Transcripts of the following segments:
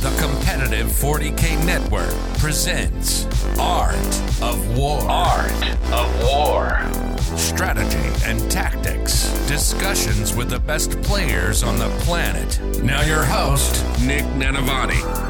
The competitive 40K network presents Art of War. Art of War. Strategy and tactics. Discussions with the best players on the planet. Now, your host, Nick Nanavati.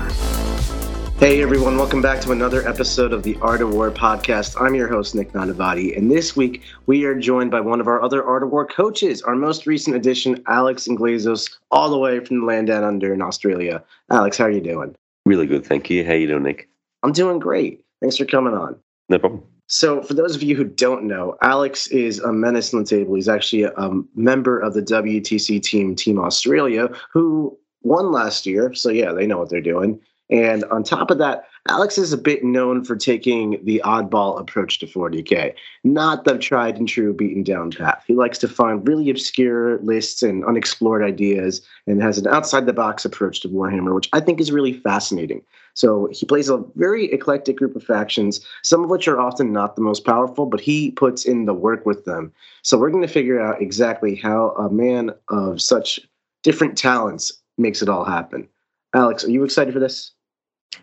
Hey everyone, welcome back to another episode of the Art of War podcast. I'm your host, Nick Nanavati, and this week we are joined by one of our other Art of War coaches, our most recent addition, Alex Englezos, all the way from the land down under in Australia. Alex, how are you doing? Really good, thank you. How you doing, Nick? I'm doing great. Thanks for coming on. No problem. So, for those of you who don't know, Alex is a menace on the table. He's actually a um, member of the WTC team, Team Australia, who won last year. So, yeah, they know what they're doing. And on top of that, Alex is a bit known for taking the oddball approach to 40K, not the tried and true beaten down path. He likes to find really obscure lists and unexplored ideas and has an outside the box approach to Warhammer, which I think is really fascinating. So he plays a very eclectic group of factions, some of which are often not the most powerful, but he puts in the work with them. So we're going to figure out exactly how a man of such different talents makes it all happen. Alex, are you excited for this?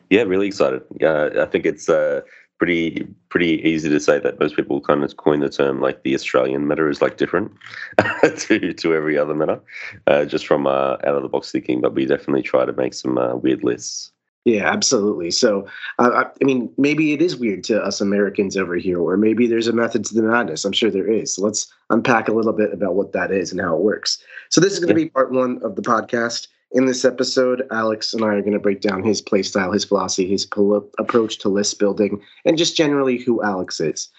Yeah, really excited. Yeah, I think it's uh, pretty pretty easy to say that most people kind of coin the term like the Australian meta is like different to to every other meta, uh, just from uh, out of the box thinking. But we definitely try to make some uh, weird lists. Yeah, absolutely. So, uh, I mean, maybe it is weird to us Americans over here, or maybe there's a method to the madness. I'm sure there is. So let's unpack a little bit about what that is and how it works. So this is going to yeah. be part one of the podcast. In this episode, Alex and I are going to break down his playstyle, his philosophy, his pol- approach to list building, and just generally who Alex is.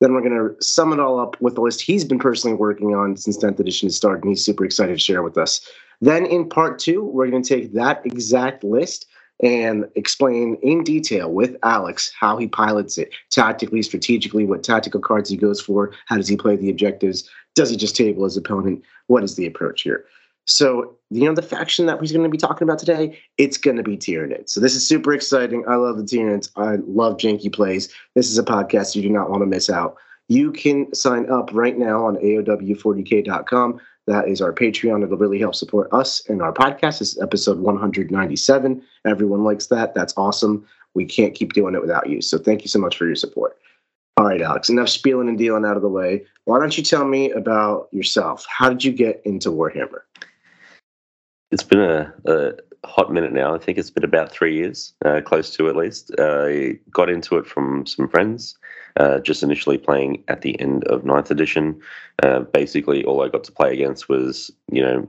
Then we're going to sum it all up with the list he's been personally working on since 10th edition has started, and he's super excited to share with us. Then in part two, we're going to take that exact list and explain in detail with Alex how he pilots it tactically, strategically, what tactical cards he goes for, how does he play the objectives, does he just table his opponent, what is the approach here. So, you know, the faction that he's going to be talking about today, it's going to be Tyranids. So, this is super exciting. I love the Tyranids. I love Janky Plays. This is a podcast you do not want to miss out. You can sign up right now on AOW40k.com. That is our Patreon. It'll really help support us and our podcast. This is episode 197. Everyone likes that. That's awesome. We can't keep doing it without you. So, thank you so much for your support. All right, Alex, enough spieling and dealing out of the way. Why don't you tell me about yourself? How did you get into Warhammer? It's been a, a, hot minute now. I think it's been about three years, uh, close to at least. Uh, I got into it from some friends, uh, just initially playing at the end of ninth edition. Uh, basically, all I got to play against was, you know,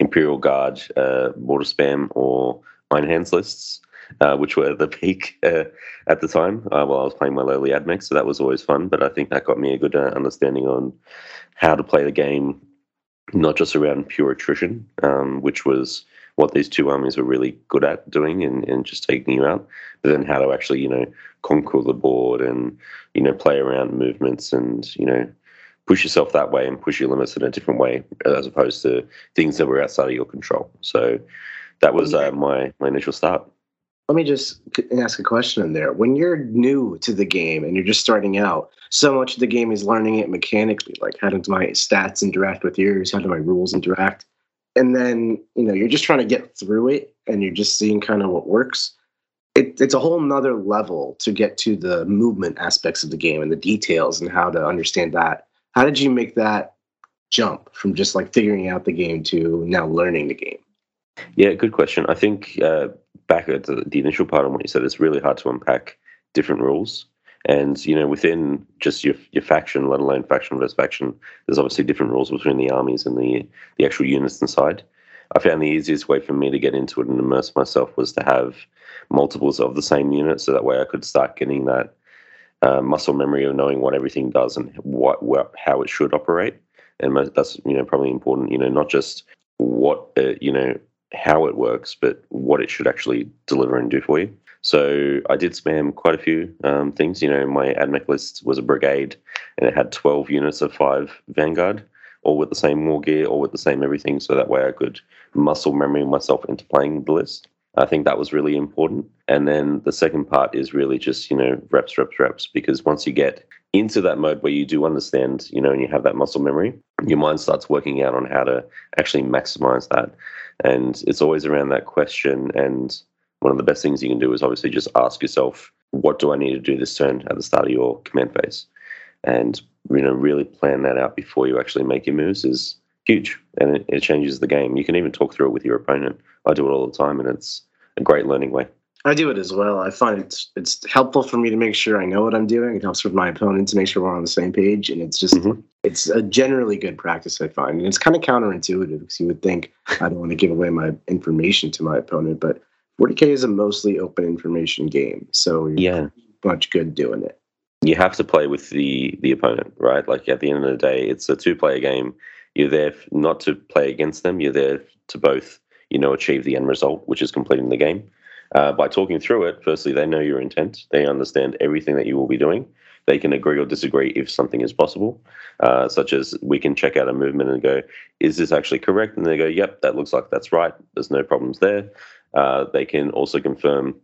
Imperial Guard, uh, Mortar Spam, or Iron Hands lists. Uh, which were the peak uh, at the time uh, while I was playing my lowly admech. So that was always fun. But I think that got me a good uh, understanding on how to play the game not just around pure attrition, um, which was what these two armies were really good at doing and, and just taking you out, but then how to actually, you know, conquer the board and, you know, play around movements and, you know, push yourself that way and push your limits in a different way as opposed to things that were outside of your control. So that was uh, my, my initial start. Let me just ask a question in there. When you're new to the game and you're just starting out, so much of the game is learning it mechanically like how do my stats interact with yours? How do my rules interact? And then you know you're just trying to get through it and you're just seeing kind of what works. It, it's a whole nother level to get to the movement aspects of the game and the details and how to understand that. How did you make that jump from just like figuring out the game to now learning the game? Yeah good question. I think uh, back at the, the initial part of what you said it's really hard to unpack different rules and you know, within just your your faction, let alone faction versus faction, there's obviously different rules between the armies and the the actual units inside. I found the easiest way for me to get into it and immerse myself was to have multiples of the same unit, so that way I could start getting that uh, muscle memory of knowing what everything does and what, what how it should operate. And that's you know probably important. You know, not just what uh, you know how it works, but what it should actually deliver and do for you. So I did spam quite a few um, things. You know, my AdMech list was a brigade, and it had 12 units of five Vanguard, all with the same war gear, all with the same everything. So that way I could muscle memory myself into playing the list. I think that was really important. And then the second part is really just, you know, reps, reps, reps, because once you get into that mode where you do understand, you know, and you have that muscle memory, your mind starts working out on how to actually maximize that. And it's always around that question and one of the best things you can do is obviously just ask yourself, what do I need to do this turn at the start of your command phase? And you know, really plan that out before you actually make your moves is huge, and it, it changes the game. You can even talk through it with your opponent. I do it all the time, and it's a great learning way. I do it as well. I find it's it's helpful for me to make sure I know what I'm doing. It helps with my opponent to make sure we're on the same page, and it's just Mhm. it's a generally good practice. I find, and it's kind of counterintuitive because you would think I don't want to give away my information to my opponent, but 40k is a mostly open information game, so you're Yeah, much good doing it. you have to play with the the opponent, right? Like at the end of the day, it's a two player game. You're there not to play against them. You're there to both, you know, achieve the end result, which is completing the game. Uh, by talking through it, firstly, they know your intent. They understand everything that you will be doing. They can agree or disagree if something is possible, uh, such as we can check out a movement and go, "Is this actually correct?" And they go, "Yep, that looks like that's right. There's no problems there." Uh, they can also confirm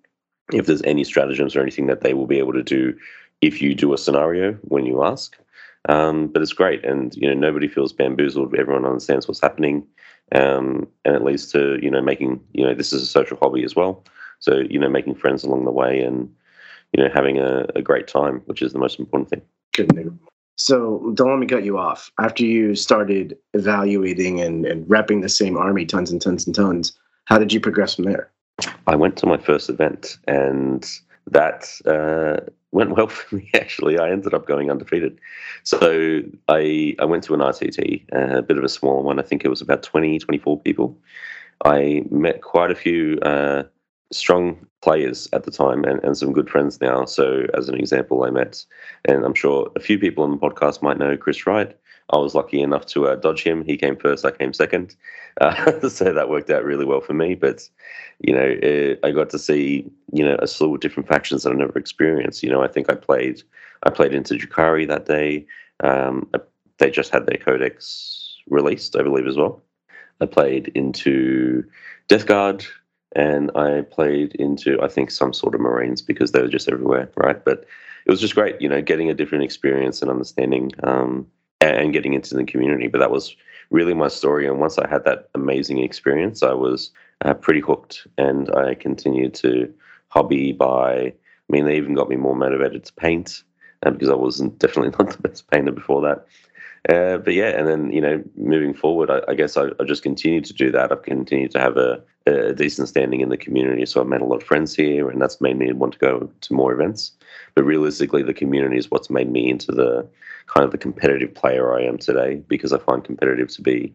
if there's any stratagems or anything that they will be able to do if you do a scenario when you ask. Um, but it's great, and you know nobody feels bamboozled. Everyone understands what's happening, um, and it leads to you know making you know this is a social hobby as well. So you know making friends along the way and you know having a, a great time, which is the most important thing. So don't let me cut you off. After you started evaluating and, and repping the same army tons and tons and tons, how did you progress from there? I went to my first event, and that uh, went well for me. Actually, I ended up going undefeated. So I I went to an RTT, uh, a bit of a smaller one. I think it was about 20, 24 people. I met quite a few uh, strong players at the time and, and some good friends now. So, as an example, I met, and I'm sure a few people on the podcast might know Chris Wright. I was lucky enough to uh, dodge him. He came first, I came second. Uh, so that worked out really well for me. But, you know, uh, I got to see, you know, a slew of different factions that I've never experienced. You know, I think I played, I played into Drukhari that day. Um, they just had their codex released, I believe, as well. I played into Death Guard, and I played into I think some sort of Marines because they were just everywhere, right? But it was just great, you know, getting a different experience and understanding, um, and, getting into the community. But that was really my story. And once I had that amazing experience, I was uh, pretty hooked, and I continued to hobby by. I mean, they even got me more motivated to paint, uh, because I wasn't definitely not the best painter before that. Uh, but yeah, and then you know, moving forward, I, I guess I, I just continued to do that. I've continued to have a, a decent standing in the community, so I've made a lot of friends here, and that's made me want to go to more events. But realistically, the community is what's made me into the kind of the competitive player I am today, because I find competitive to be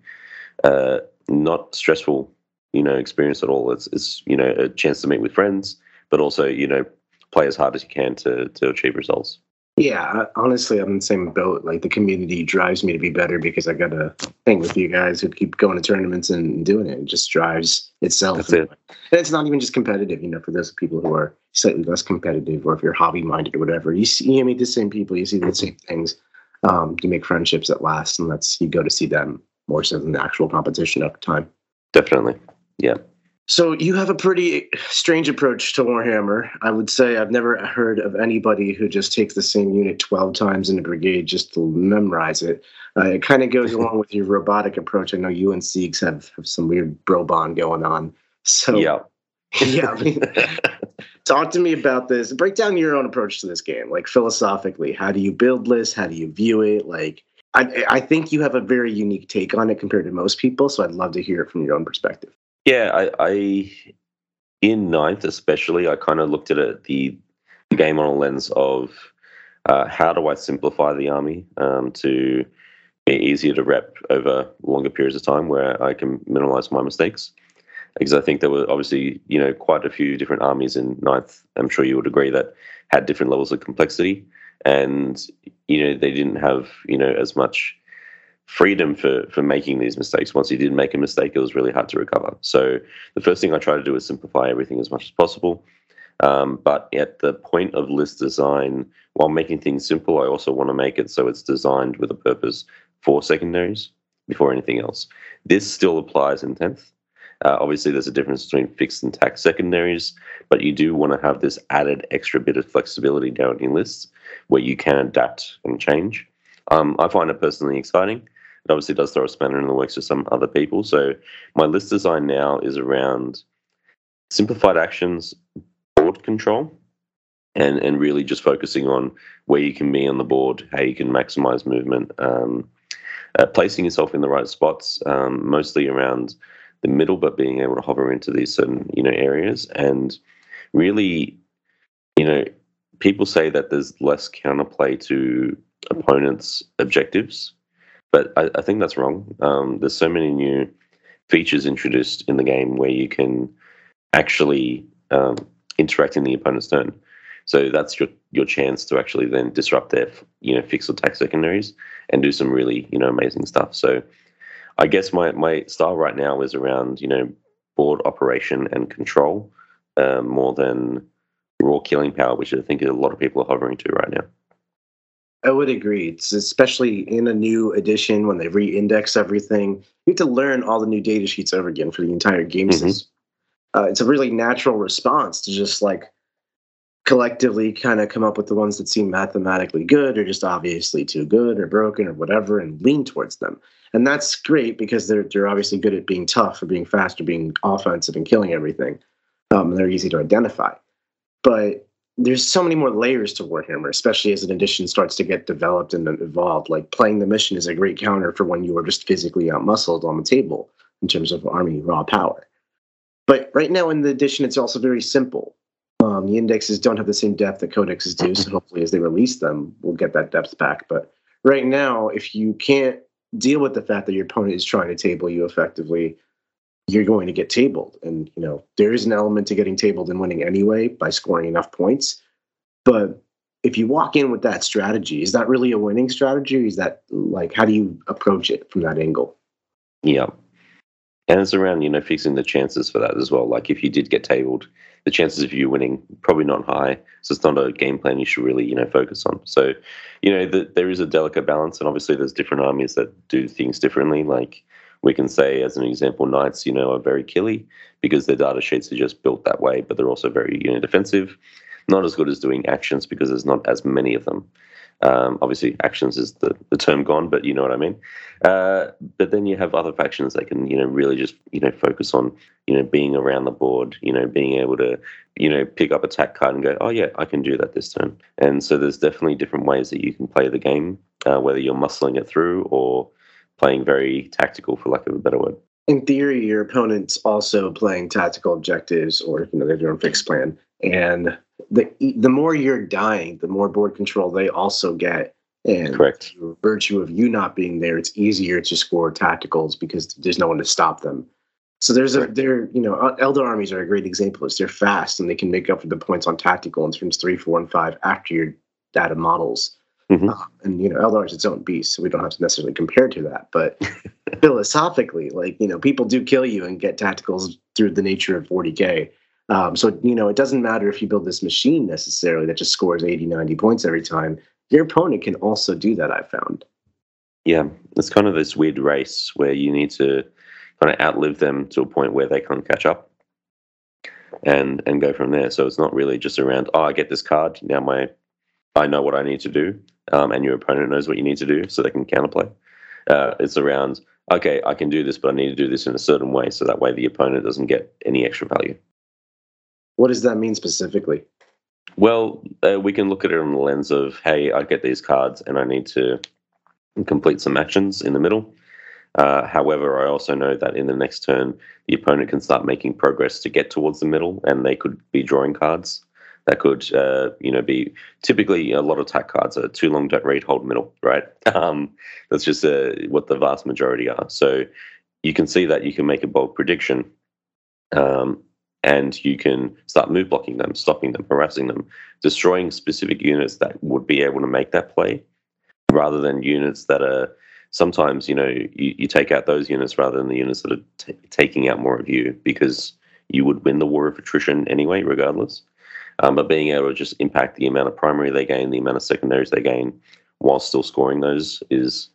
uh, not stressful, you know, experience at all. It's it's you know a chance to meet with friends, but also you know play as hard as you can to to achieve results. Yeah, honestly, I'm in the same boat. Like the community drives me to be better because I got to hang with you guys who keep going to tournaments and doing it. It just drives itself. That's it. And it's not even just competitive, you know, for those people who are slightly less competitive or if you're hobby minded or whatever. You see, you meet the same people, you see the same things. Um, you make friendships that last, and that's you go to see them more so than the actual competition over time. Definitely, yeah. So you have a pretty strange approach to Warhammer. I would say I've never heard of anybody who just takes the same unit 12 times in a brigade just to memorize it. Uh, it kind of goes along with your robotic approach. I know you and Siegs have, have some weird bro bond going on. So yeah. yeah, I mean, talk to me about this. Break down your own approach to this game, like philosophically. How do you build lists? How do you view it? Like, I, I think you have a very unique take on it compared to most people. So I'd love to hear it from your own perspective. Yeah, I, I in ninth especially, I kind of looked at it the, the game on a lens of uh, how do I simplify the army um, to be easier to rep over longer periods of time where I can minimize my mistakes. Because I think there were obviously, you know, quite a few different armies in ninth. I'm sure you would agree that had different levels of complexity, and you know they didn't have you know as much freedom for for making these mistakes. Once you did make a mistake, it was really hard to recover. So the first thing I try to do is simplify everything as much as possible. Um, but at the point of list design, while making things simple, I also want to make it so it's designed with a purpose for secondaries before anything else. This still applies in tenth. Uh, obviously, there's a difference between fixed and tax secondaries, but you do want to have this added extra bit of flexibility down in lists where you can adapt and change. Um, I find it personally exciting. It obviously does throw a spanner in the works for some other people. So my list design now is around simplified actions, board control, and and really just focusing on where you can be on the board, how you can maximize movement, um, uh, placing yourself in the right spots, um, mostly around the middle, but being able to hover into these certain you know areas, and really, you know, people say that there's less counterplay to opponents' objectives, but I, I think that's wrong. Um, there's so many new features introduced in the game where you can actually um, interact in the opponent's turn. So that's your your chance to actually then disrupt their you know fixed attack secondaries and do some really you know amazing stuff. So I guess my my style right now is around you know board operation and control um, more than raw killing power, which I think a lot of people are hovering to right now. I would agree. It's especially in a new edition when they re-index everything. You have to learn all the new data sheets over again for the entire game mm-hmm. system. Uh, it's a really natural response to just like collectively kind of come up with the ones that seem mathematically good or just obviously too good or broken or whatever and lean towards them. And that's great because they're they're obviously good at being tough or being fast or being offensive and killing everything. Um, and they're easy to identify. But there's so many more layers to Warhammer, especially as an edition starts to get developed and evolved. Like playing the mission is a great counter for when you are just physically outmuscled on the table in terms of army raw power. But right now in the edition, it's also very simple. Um, the indexes don't have the same depth that codexes do, so hopefully, as they release them, we'll get that depth back. But right now, if you can't deal with the fact that your opponent is trying to table you effectively, you're going to get tabled. And you know there is an element to getting tabled and winning anyway by scoring enough points. But if you walk in with that strategy, is that really a winning strategy? Is that like how do you approach it from that angle? Yeah, and it's around you know fixing the chances for that as well. Like if you did get tabled, the chances of you winning probably not high. So it's not a game plan you should really you know focus on. So you know the, there is a delicate balance, and obviously there's different armies that do things differently. Like we can say, as an example, knights you know are very killy because their data sheets are just built that way, but they're also very you know defensive. Not as good as doing actions because there's not as many of them. Um, obviously, actions is the, the term gone, but you know what I mean. Uh, but then you have other factions that can, you know, really just, you know, focus on, you know, being around the board, you know, being able to, you know, pick up a card and go, oh yeah, I can do that this turn. And so there's definitely different ways that you can play the game, uh, whether you're muscling it through or playing very tactical, for lack of a better word. In theory, your opponent's also playing tactical objectives, or you know, they're doing fixed plan, and the the more you're dying, the more board control they also get. And Correct. virtue of you not being there, it's easier to score tacticals because there's no one to stop them. So there's a there you know uh, Eldar armies are a great example. Is they're fast and they can make up for the points on tactical in turns three, four, and five after your data models. Mm-hmm. Uh, and you know Eldar is its own beast, so we don't have to necessarily compare to that. But philosophically, like you know, people do kill you and get tacticals through the nature of 40k. Um, so, you know, it doesn't matter if you build this machine necessarily that just scores 80, 90 points every time. Your opponent can also do that, I've found. Yeah, it's kind of this weird race where you need to kind of outlive them to a point where they can't catch up and and go from there. So it's not really just around, oh, I get this card, now my I know what I need to do, um, and your opponent knows what you need to do so they can counterplay. Uh, it's around, okay, I can do this, but I need to do this in a certain way so that way the opponent doesn't get any extra value. What does that mean specifically? Well, uh, we can look at it on the lens of, hey, I get these cards and I need to complete some actions in the middle. Uh, however, I also know that in the next turn, the opponent can start making progress to get towards the middle, and they could be drawing cards. That could, uh, you know, be typically a lot of attack cards are too long, don't read, hold middle, right? Um, that's just uh, what the vast majority are. So you can see that you can make a bold prediction um, and you can start move blocking them, stopping them, harassing them, destroying specific units that would be able to make that play, rather than units that are sometimes you know you, you take out those units rather than the units that are t- taking out more of you because you would win the war of attrition anyway, regardless. Um, but being able to just impact the amount of primary they gain, the amount of secondaries they gain, while still scoring those is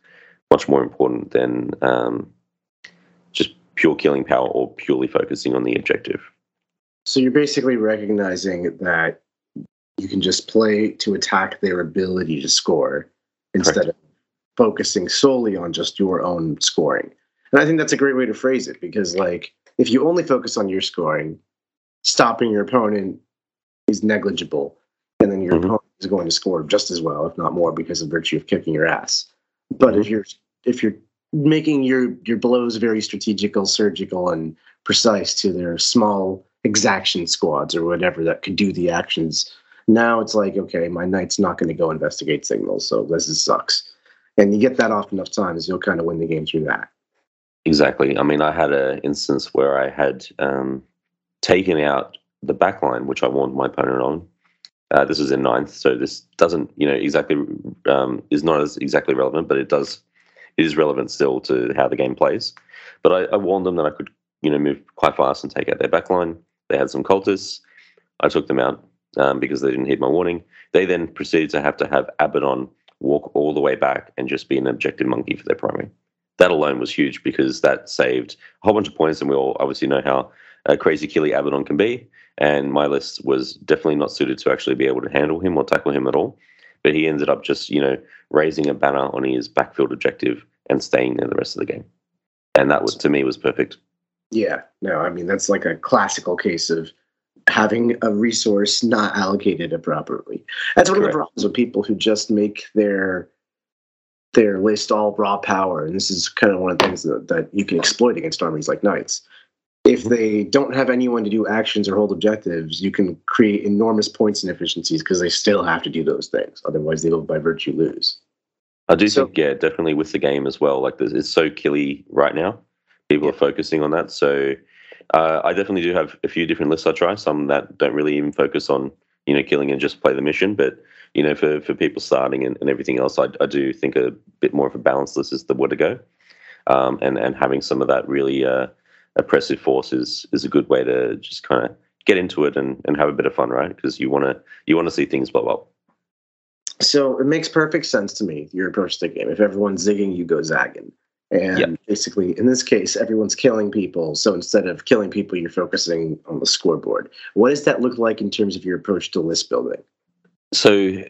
much more important than um, just pure killing power or purely focusing on the objective. So you're basically recognizing that you can just play to attack their ability to score instead Correct. of focusing solely on just your own scoring. And I think that's a great way to phrase it because, like, if you only focus on your scoring, stopping your opponent is negligible, and then your Mhm. opponent is going to score just as well, if not more, because of virtue of kicking your ass. But if you're if you're making your your blows very strategical, surgical, and precise to their small exaction squads or whatever that could do the actions, now it's like okay, my knight's not going to go investigate signals, so this is sucks. And you get that off enough times, you'll kind of win the game through that. Exactly. I mean, I had an instance where I had um, taken out the back line, which I warned my opponent on. Uh, this was in ninth, so this doesn't, you know, exactly um, is not as exactly relevant, but it does, it is relevant still to how the game plays. But I, I warned them that I could, you know, move quite fast and take out their back line. They had some cultists. I took them out um, because they didn't heed my warning. They then proceeded to have to have Abaddon walk all the way back and just be an objective monkey for their primary that alone was huge because that saved a whole bunch of points, and we all obviously know how uh, crazy Killy Abaddon can be. And my list was definitely not suited to actually be able to handle him or tackle him at all. But he ended up just, you know, raising a banner on his backfield objective and staying there the rest of the game. And that was to me was perfect. Yeah, no, I mean that's like a classical case of having a resource not allocated appropriately. That's one of the problems with people who just make their their list all raw power, and this is kind of one of the things that, that you can exploit against armies like knights. If they don't have anyone to do actions or hold objectives, you can create enormous points and inefficiencies because they still have to do those things. Otherwise, they will by virtue lose. I do So- think, yeah, definitely with the game as well. Like, there's- it's so killy right now. People Yeah. are focusing on that. So, uh, I definitely do have a few different lists I try. Some that don't really even focus on, you know, killing and just play the mission. But, you know, for, for people starting and, and everything else, I, I do think a bit more of a balanced list is the way to go. Um, and, and having some of that really uh, oppressive force is, is a good way to just kind of get into it and, and have a bit of fun, right? Because you want to you want to see things blow up. So it makes perfect sense to me your approach to the game. If everyone's zigging, you go zagging. And Yep. basically, in this case, everyone's killing people. So instead of killing people, you're focusing on the scoreboard. What does that look like in terms of your approach to list building? So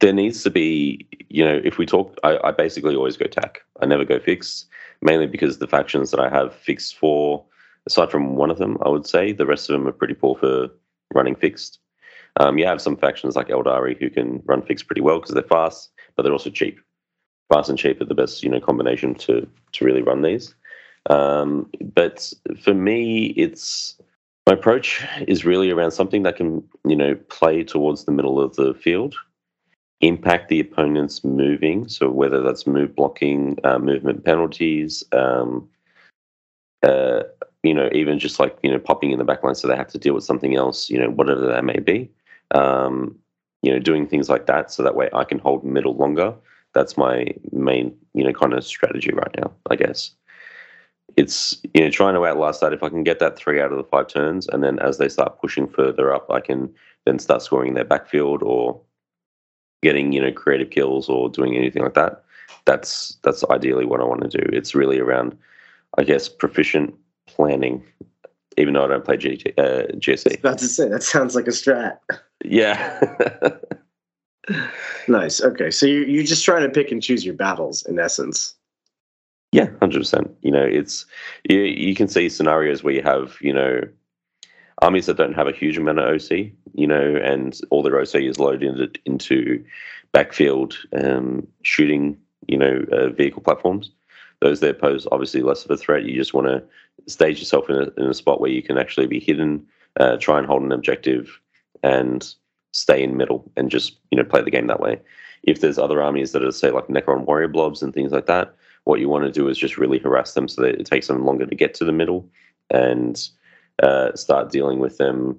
there needs to be, you know, if we talk, I, I basically always go tack. I never go fixed, mainly because the factions that I have fixed for, aside from one of them, I would say the rest of them are pretty poor for running fixed. Um, you have some factions like Aeldari who can run fixed pretty well because they're fast, but they're also cheap. Fast and cheap are the best, you know, combination to to really run these. Um, but for me, it's my approach is really around something that can, you know, play towards the middle of the field, impact the opponent's moving. So whether that's move blocking, uh, movement penalties, um, uh, you know, even just like you know popping in the backline so they have to deal with something else, you know, whatever that may be. Um, you know, doing things like that so that way I can hold middle longer. That's my main, you know, kind of strategy right now, I guess it's you know trying to outlast that. If I can get that three out of the five turns, and then as they start pushing further up, I can then start scoring their backfield or getting you know creative kills or doing anything like that. That's that's ideally what I want to do. It's really around, I guess, proficient planning. Even though I don't play GT, uh, I was about to say that sounds like a strat. Yeah. Nice. Okay, so you you're just trying to pick and choose your battles in essence. Yeah, hundred percent. You know, it's you. You can see scenarios where you have you know armies that don't have a huge amount of OC, you know, and all their OC is loaded into backfield um, shooting, you know, uh, vehicle platforms. Those there pose obviously less of a threat. You just want to stage yourself in a, in a spot where you can actually be hidden, uh, try and hold an objective, and stay in middle and just you know play the game that way. If there's other armies that are say like Necron warrior blobs and things like that, what you want to do is just really harass them so that it takes them longer to get to the middle and uh, start dealing with them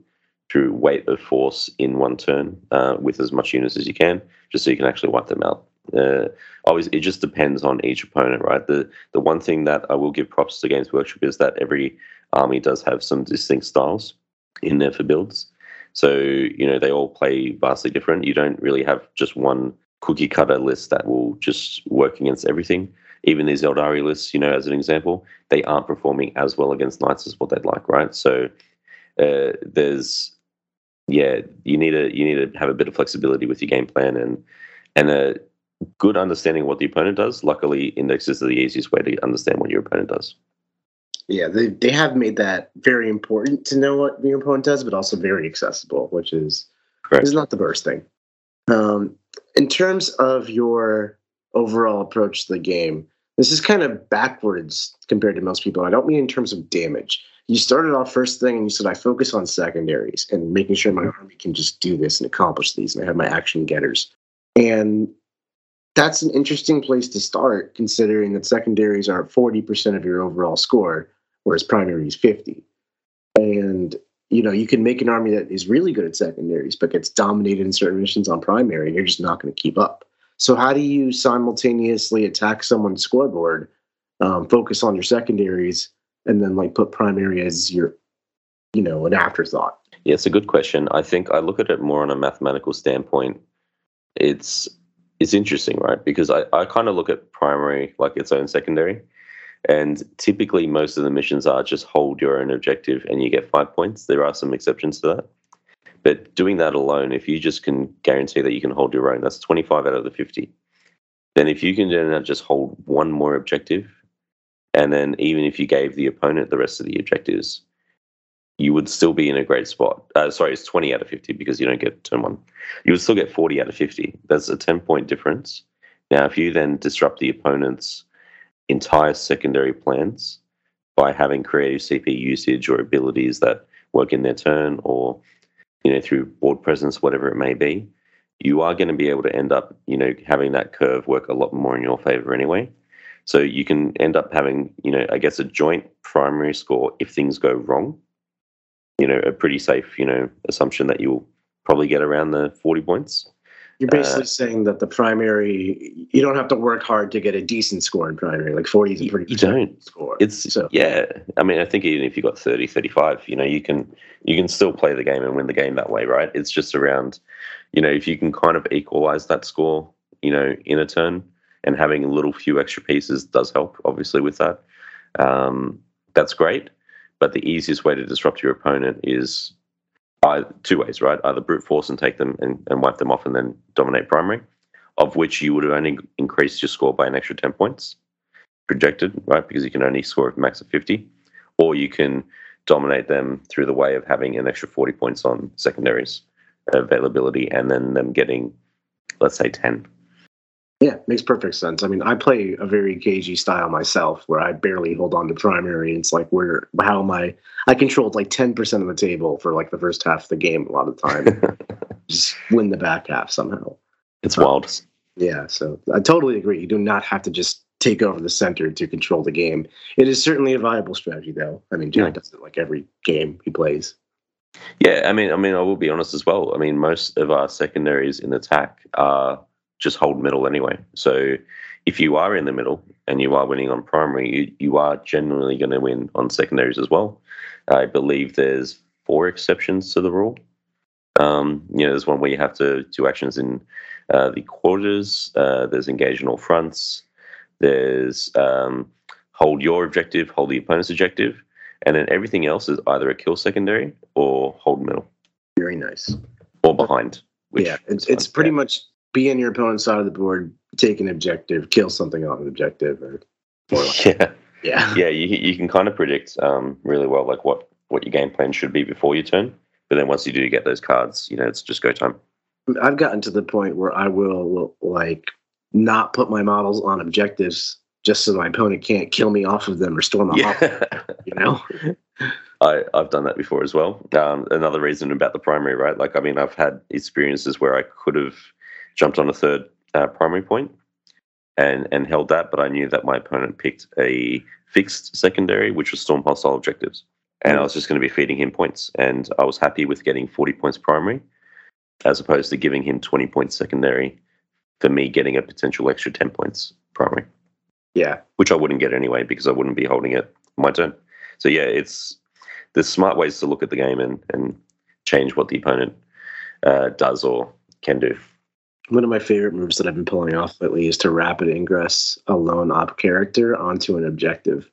through weight of force in one turn uh, with as much units as you can, just so you can actually wipe them out. Uh, always, it just depends on each opponent, right? The the one thing that I will give props to Games Workshop is that every army does have some distinct styles in there for builds. So you know they all play vastly different. You don't really have just one cookie cutter list that will just work against everything. Even these Aeldari lists, you know, as an example, they aren't performing as well against knights as what they'd like, right? So uh, there's, yeah, you need to you need to have a bit of flexibility with your game plan and and a good understanding of what the opponent does. Luckily, indexes are the easiest way to understand what your opponent does. Yeah, they they have made that very important to know what your opponent does, but also very accessible, which is Correct. is not the worst thing. Um, in terms of your overall approach to the game, this is kind of backwards compared to most people. I don't mean in terms of damage. You started off first thing and you said I focus on secondaries and making sure my army can just do this and accomplish these, and I have my action getters. And that's an interesting place to start, considering that secondaries are 40% of your overall score, whereas primary is 50. And you know, you can make an army that is really good at secondaries, but gets dominated in certain missions on primary, and you're just not going to keep up. So, how do you simultaneously attack someone's scoreboard, um, focus on your secondaries, and then like put primary as your, you know, an afterthought? Yeah, it's a good question. I think I look at it more on a mathematical standpoint. It's it's interesting, right? Because I, I kind of look at primary like its own secondary. And typically most of the missions are just hold your own objective and you get five points. There are some exceptions to that. But doing that alone, if you just can guarantee that you can hold your own, that's 25 out of the 50. Then if you can then just hold one more objective, and then even if you gave the opponent the rest of the objectives, you would still be in a great spot. Uh, sorry, it's 20 out of 50 because you don't get turn one. You would still get 40 out of 50. That's a 10 point difference. Now, if you then disrupt the opponent's entire secondary plans by having creative CP usage or abilities that work in their turn or you know through board presence whatever it may be you are going to be able to end up you know having that curve work a lot more in your favor anyway so you can end up having you know i guess a joint primary score if things go wrong you know a pretty safe you know assumption that you'll probably get around the 40 points You're basically saying that the primary, you don't have to work hard to get a decent score in primary. Like 40 is a pretty you don't. score. it's So- yeah i mean i think even if you got 30 35 you know you can you can still play the game and win the game that way right it's just around you know if you can kind of equalize that score you know in a turn and having a little few extra pieces does help obviously with that um, that's great but the easiest way to disrupt your opponent is uh, two ways right either brute force and take them and, and wipe them off and then dominate primary of which you would have only increased your score by an extra 10 points projected, right? Because you can only score a max of 50. Or you can dominate them through the way of having an extra 40 points on secondaries availability and then them getting, let's say, 10. Yeah, makes perfect sense. I mean, I play a very cagey style myself where I barely hold on to primary. It's like, where, how am I? I controlled like 10% of the table for like the first half of the game a lot of the time. Just win the back half somehow. it's wild. Yeah, so I totally agree. You do not have to just take over the center to control the game. It is certainly a viable strategy, though. I mean, Jack Yeah. does it like every game he plays. Yeah, I mean, I mean, I will be honest as well. I mean, most of our secondaries in attack are just hold middle anyway. So if you are in the middle and you are winning on primary, you, you are generally going to win on secondaries as well. I believe there's four exceptions to the rule. Um, you know, there's one where you have to do actions in uh, the quarters. Uh, there's engage in all fronts. There's um, hold your objective, hold the opponent's objective, and then everything else is either a kill secondary or hold middle Very nice. or behind. Which yeah, it's, it's pretty much be in your opponent's side of the board, take an objective, kill something on an objective, or, or like, yeah, yeah. yeah. You you can kind of predict um, really well like what what your game plan should be before your turn. But then once you do get those cards, you know, it's just go time. I've gotten to the point where I will like not put my models on objectives just so my opponent can't kill me off of them or storm them off. You know? I, I've done that before as well. Um, another reason about the primary, right? Like, I mean, I've had experiences where I could have jumped on a third uh, primary point and and held that, but I knew that my opponent picked a fixed secondary, which was storm hostile objectives, and I was just going to be feeding him points, and I was happy with getting forty points primary, as opposed to giving him twenty points secondary, for me getting a potential extra ten points primary Yeah. which I wouldn't get anyway because I wouldn't be holding it my turn. So yeah, it's there's smart ways to look at the game and and change what the opponent uh, does or can do. One of my favorite moves that I've been pulling off lately is to rapid ingress a lone op character onto an objective.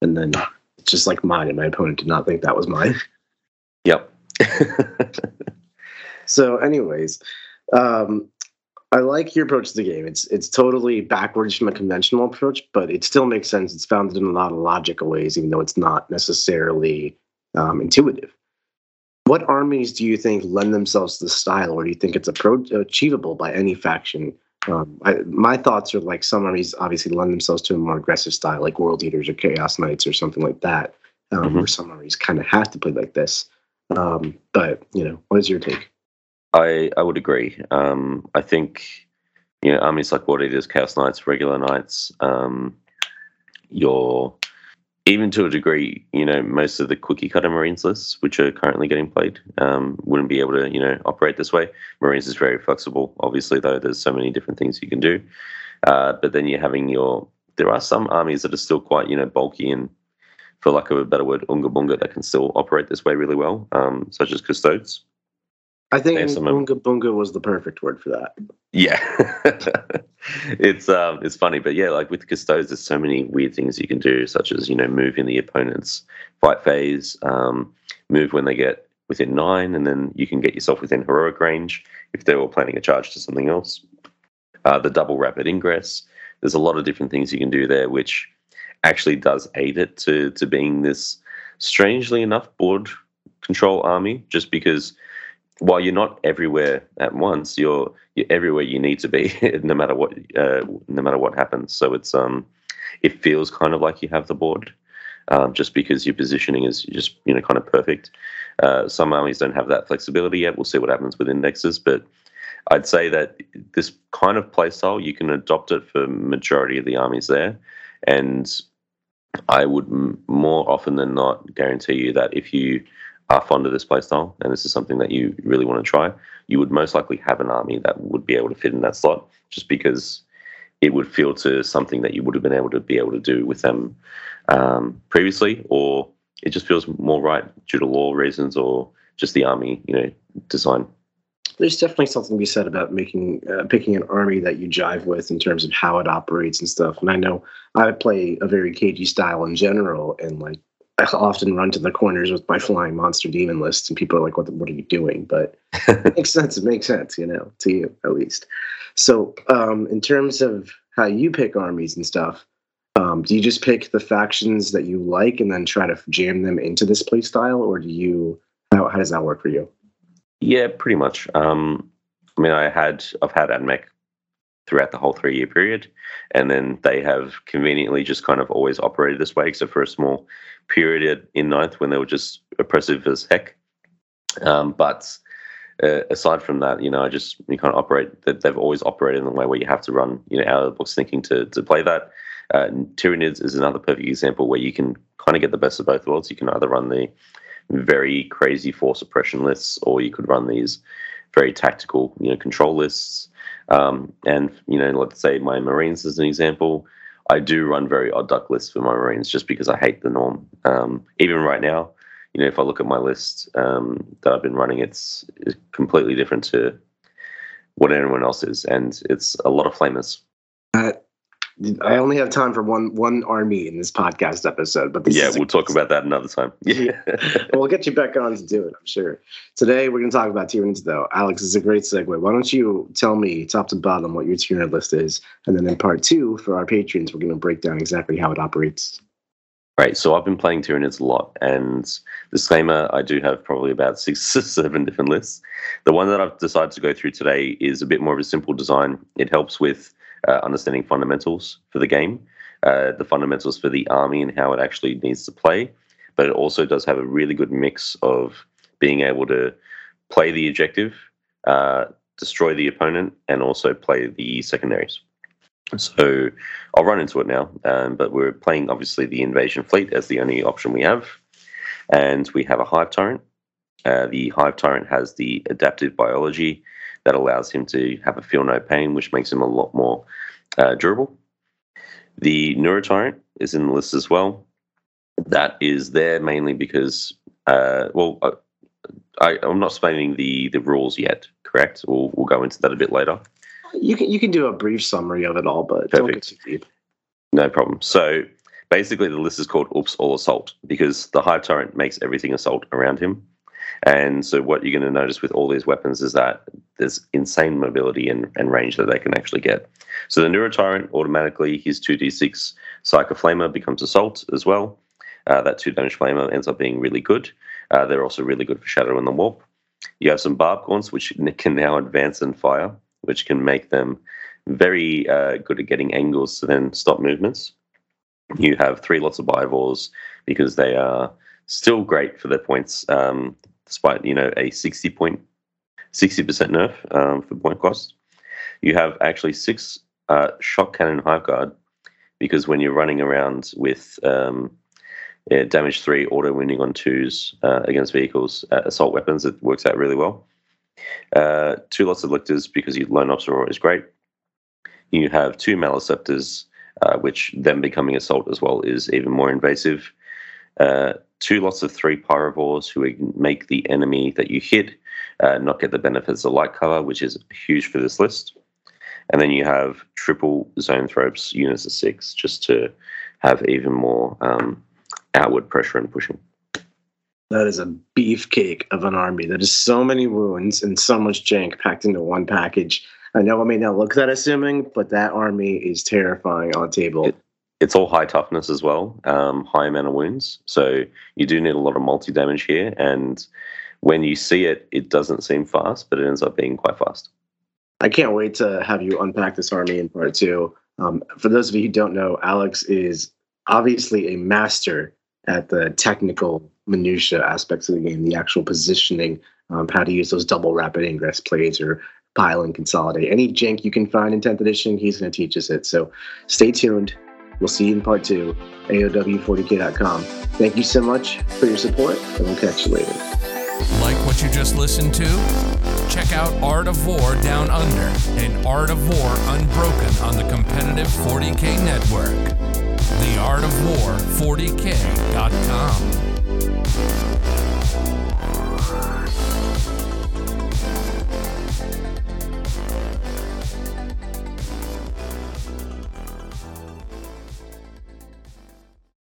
And then it's just like mine, and my opponent did not think that was mine. Yep. So, anyways, um, I like your approach to the game. It's it's totally backwards from a conventional approach, but it still makes sense. It's founded in a lot of logical ways, even though it's not necessarily um, intuitive. What armies do you think lend themselves to the style, or do you think it's appro- achievable by any faction? Um, I, my thoughts are like some armies obviously lend themselves to a more aggressive style, like World Eaters or Chaos Knights or something like that, um, Mhm. where some armies kind of have to play like this. Um, but you know, what is your take? I I would agree. Um, I think you know armies like World Eaters, Chaos Knights, regular Knights, um, your even to a degree, you know, most of the cookie cutter Marines lists, which are currently getting played, um, wouldn't be able to, you know, operate this way. Marines is very flexible. Obviously, though, there's so many different things you can do. Uh, but then you're having your. There are some armies that are still quite, you know, bulky and, for lack of a better word, unga bunga that can still operate this way really well, um, such as custodes. I think Yeah, some of- Bunga Bunga was the perfect word for that. Yeah, it's um, it's funny, but yeah, like with custodes, there's so many weird things you can do, such as you know, move in the opponent's fight phase, um, move when they get within nine, and then you can get yourself within heroic range if they were planning a charge to something else. Uh, the double rapid ingress. There's a lot of different things you can do there, which actually does aid it to to being this strangely enough board control army, just because while you're not everywhere at once, you're you're everywhere you need to be, no matter what uh, no matter what happens. So it's um, it feels kind of like you have the board, um, just because your positioning is just you know kind of perfect. Uh, some armies don't have that flexibility yet. We'll see what happens with indexes, but I'd say that this kind of playstyle you can adopt it for majority of the armies there, and I would m- more often than not guarantee you that if you are fond of this playstyle and this is something that you really want to try, you would most likely have an army that would be able to fit in that slot just because it would feel to something that you would have been able to be able to do with them um, previously, or it just feels more right due to lore reasons or just the army, you know, design. There's definitely something to be said about making uh, picking an army that you jive with in terms of how it operates and stuff. And I know I play a very cagey style in general, and like I often run to the corners with my flying monster demon lists, and people are like, "What? What are you doing?" But it makes sense. It makes sense, you know, to you at least. So, um, in terms of how you pick armies and stuff, um, do you just pick the factions that you like and then try to jam them into this play style, or do you? How, how does that work for you? Yeah, pretty much. Um, I mean, I had I've had AdMech throughout the whole three year period, and then they have conveniently just kind of always operated this way, except for a small period in ninth when they were just oppressive as heck. Um, but uh, aside from that, you know, I just you kind of operate that they've always operated in the way where you have to run, you know, out of the box thinking to to play that. Uh, Tyranids is another perfect example where you can kind of get the best of both worlds. You can either run the very crazy force suppression lists, or you could run these very tactical, you know, control lists. Um, and you know, let's say my Marines as an example, I do run very odd duck lists for my Marines just because I hate the norm. Um, even right now, you know, if I look at my list um, that I've been running, it's, it's completely different to what anyone else is, and it's a lot of flamers. I only have time for one one army in this podcast episode, but this Yeah, we'll talk about that another time. Yeah. we'll get you back on to do it, I'm sure. Today we're going to talk about Tyranids, though. Alex is a great segue. Why don't you tell me top to bottom what your Tyranid list is, and then in part two for our patrons, we're going to break down exactly how it operates. Right, so I've been playing Tyranids a lot, and disclaimer, I do have probably about six or seven different lists. The one that I've decided to go through today is a bit more of a simple design. It helps with uh, understanding fundamentals for the game, uh, the fundamentals for the army and how it actually needs to play, but it also does have a really good mix of being able to play the objective, uh, destroy the opponent, and also play the secondaries. So I'll run into it now, um, but we're playing obviously the invasion fleet as the only option we have, and we have a hive tyrant. Uh, the hive tyrant has the adaptive biology that allows him to have a feel no pain, which makes him a lot more uh, durable. The neurotyrant is in the list as well. That is there mainly because, uh, well, uh, I, I'm not explaining the the rules yet. Correct? We'll we'll go into that a bit later. You can you can do a brief summary of it all, but don't get too deep. No problem. So basically, the list is called Oops All Assault because the Hive Tyrant makes everything assault around him. And so, what you're going to notice with all these weapons is that there's insane mobility and, and range that they can actually get. So, the Neurotyrant automatically, his 2d6 Psycho Flamer becomes Assault as well. Uh, that 2 damage Flamer ends up being really good. Uh, they're also really good for Shadow and the Warp. You have some Barb Gaunts, which can now advance and fire, which can make them very uh, good at getting angles to then stop movements. You have three lots of Biovores because they are still great for their points. Um, despite you know a 60 point 60% nerf um, for point cost. You have actually six uh, shock cannon hive guard because when you're running around with um, yeah, damage three auto winning on twos uh, against vehicles, uh, assault weapons, it works out really well. Uh, two lots of lictors because your lone observer is great. You have two maleceptors, uh, which then becoming assault as well is even more invasive. Two lots of three pyrovores who make the enemy that you hit uh, not get the benefits of light cover, which is huge for this list. And then you have triple zoanthropes units of six just to have even more um, outward pressure and pushing. That is a beefcake of an army. That is so many wounds and so much jank packed into one package. I know it may not look that assuming, but that army is terrifying on table. It, it's all high toughness as well, um, high amount of wounds. So you do need a lot of multi damage here. And when you see it, it doesn't seem fast, but it ends up being quite fast. I can't wait to have you unpack this army in part two. Um, for those of you who don't know, Alex is obviously a master at the technical minutia aspects of the game, the actual positioning, um, how to use those double rapid ingress plays or pile and consolidate. Any jank you can find in 10th edition, he's going to teach us it. So stay tuned. We'll see you in part two, AOW40k.com. Thank you so much for your support, and we'll catch you later. Like what you just listened to? Check out Art of War Down Under and Art of War Unbroken on the competitive 40k network. The Art of War 40k.com.